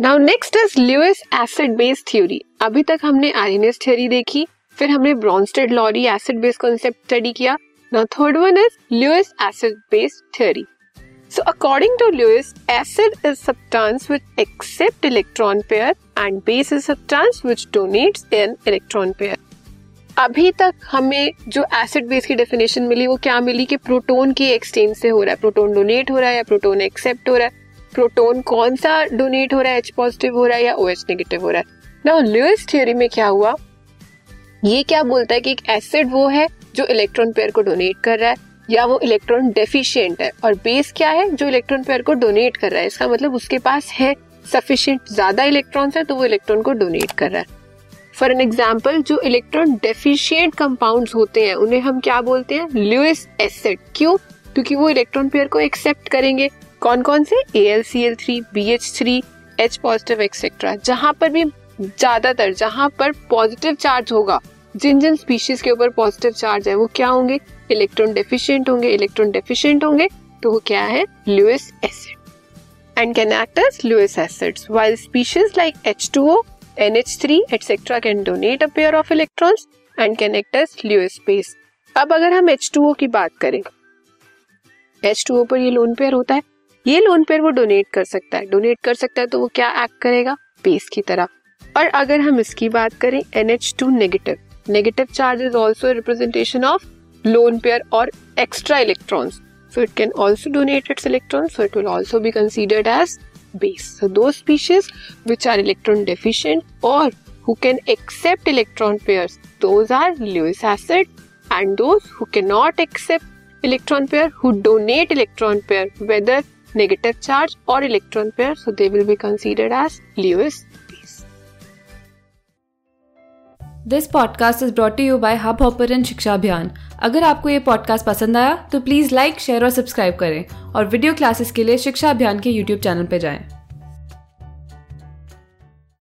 Now next is Lewis acid base theory अभी तक हमने आरएनएस थ्योरी देखी फिर हमने Bronsted Lowry acid base concept study किया। Now third one is Lewis acid base theory So according to Lewis, acid is substance which accept electron pair and base is substance which donates an electron pair. अभी तक हमें जो acid base की definition मिली वो क्या मिली कि proton के एक्सचेंज से हो रहा है। प्रोटोन डोनेट हो रहा है या प्रोटोन एक्सेप्ट हो रहा है। प्रोटोन कौन सा डोनेट हो रहा है एच पॉजिटिव हो रहा है या ओ एच नेगेटिव हो रहा है? ना लुइस थ्योरी में क्या हुआ? ये क्या बोलता है कि एक एसिड वो है जो इलेक्ट्रॉन पेयर को डोनेट कर रहा है या वो इलेक्ट्रॉन डेफिशिएंट है? और बेस क्या है जो इलेक्ट्रॉन पेयर को डोनेट कर रहा है? इसका मतलब उसके पास है सफिशियंट ज़्यादा इलेक्ट्रॉन्स है तो वो इलेक्ट्रॉन को डोनेट कर रहा है। फॉर एन एग्ज़ाम्पल जो इलेक्ट्रॉन डेफिशिएंट कंपाउंड होते हैं, उन्हें हम क्या बोलते हैं? ल्यूइस एसिड क्यों? क्योंकि वो इलेक्ट्रॉन पेयर को एक्सेप्ट करेंगे। कौन कौन से A L C L three B H three H positive etcetera जहाँ पर भी ज़्यादातर, जहाँ पर पॉजिटिव चार्ज होगा जिन जिन स्पीशीज के ऊपर पॉजिटिव चार्ज है, वो क्या होंगे? इलेक्ट्रॉन डेफिशिएंट होंगे इलेक्ट्रॉन डेफिशिएंट होंगे तो वो क्या है? Lewis acid and can act as Lewis acids while species like H2O NH3 etc can donate a pair of electrons and can act as Lewis base. अब अगर हम H2O की बात करें H2O पर ये लोन पेयर होता है ये लोन पर वो डोनेट कर सकता है। डोनेट कर सकता है तो वो क्या एक्ट करेगा? बेस की तरह। और अगर हम इसकी बात करें N H two negative negative charge is also representation of lone pair और extra electrons so it can also donate its electron so it will also be considered as base so those species which are electron deficient और who can accept electron pair those are Lewis acid and those who can not accept electron pair who donate electron pair whether negative charge और electron pair so they will be considered as Lewis bases this podcast is brought to you by Hub Hopper and Shiksha Abhiyan अगर आपको ये podcast पसंद आया तो please like share और subscribe करें और वीडियो क्लासेस के लिए शिक्षा अभियान के यूट्यूब चैनल पर जाएँ।